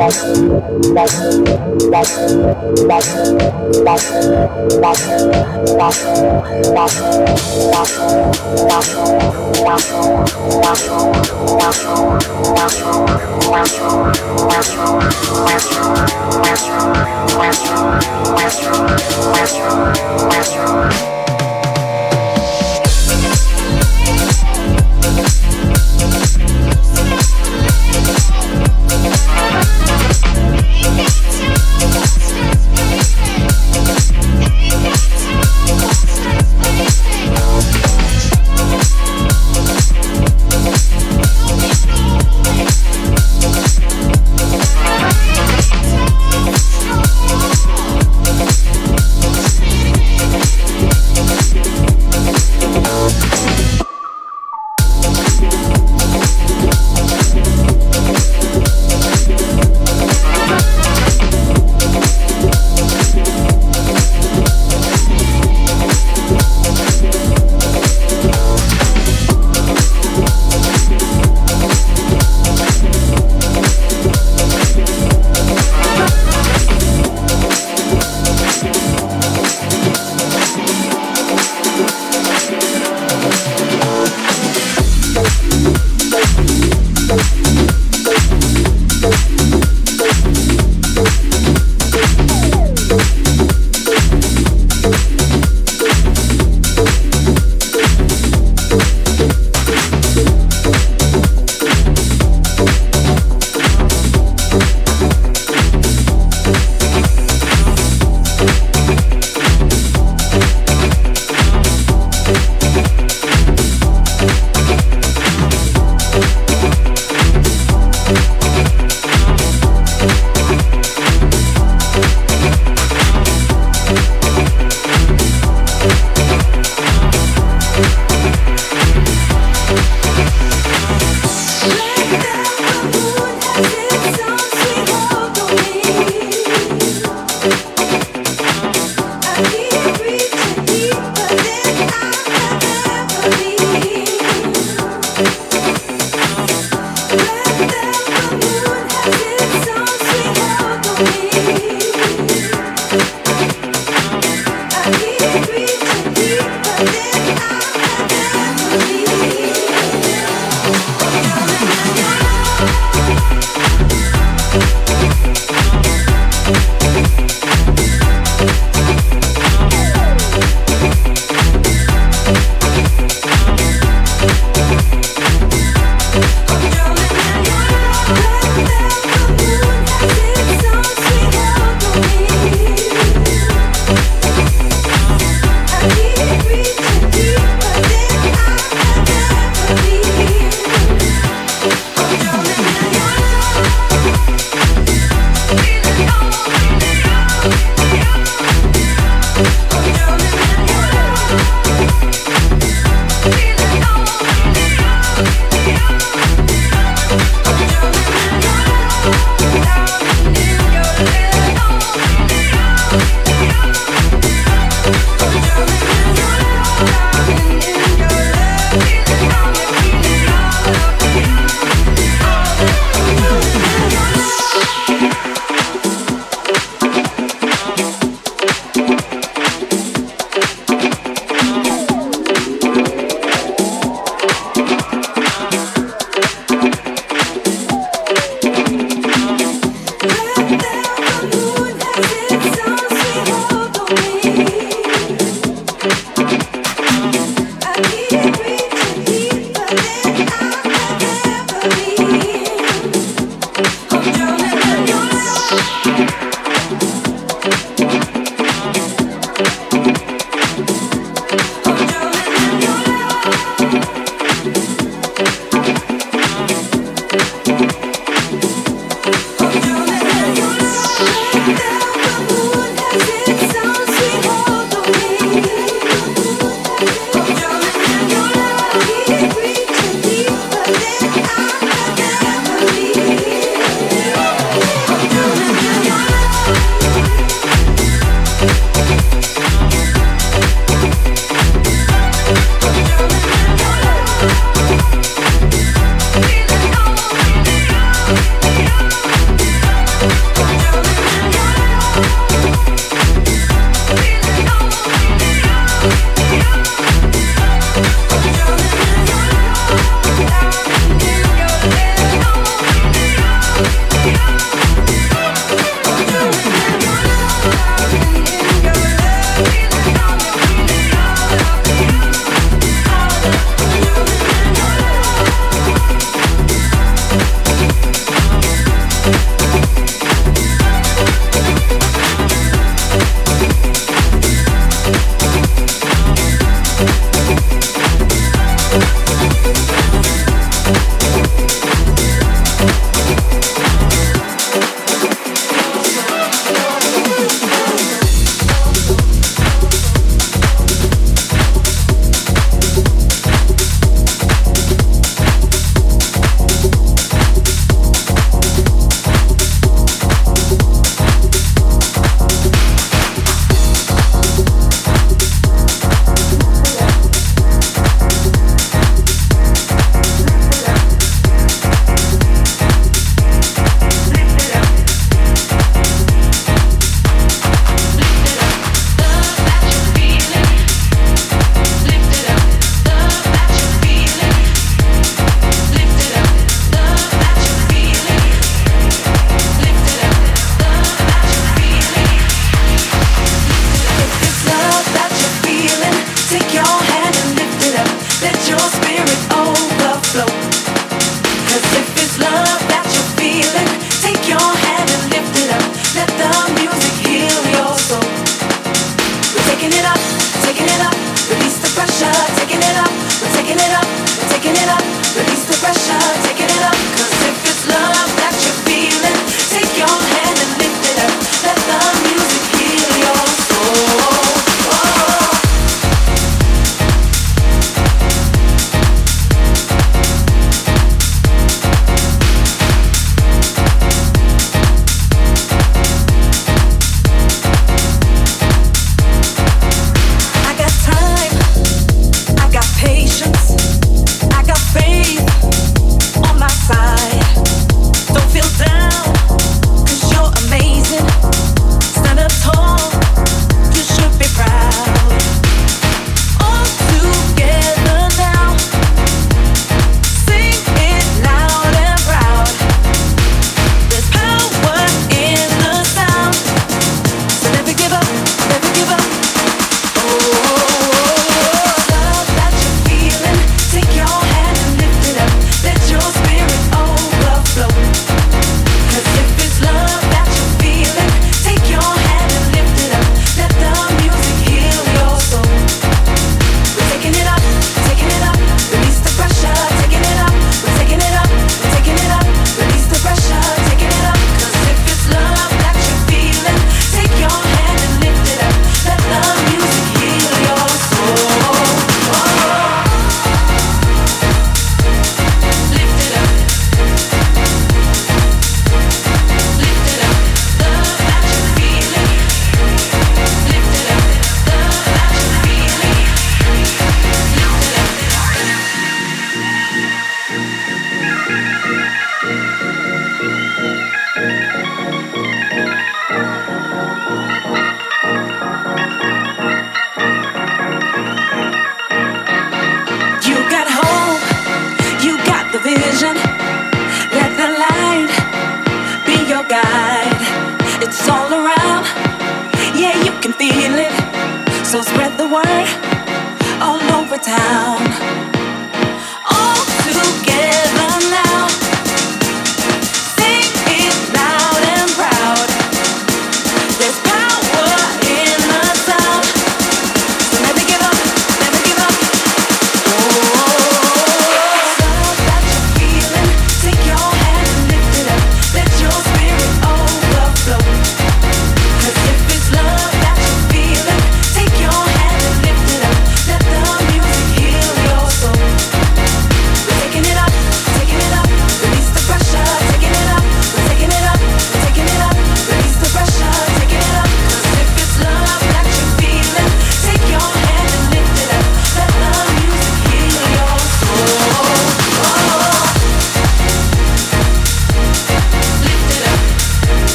Western, Western, Western, Western, Western,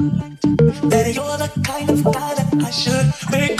That you're the kind of guy that I should make.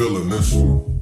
Like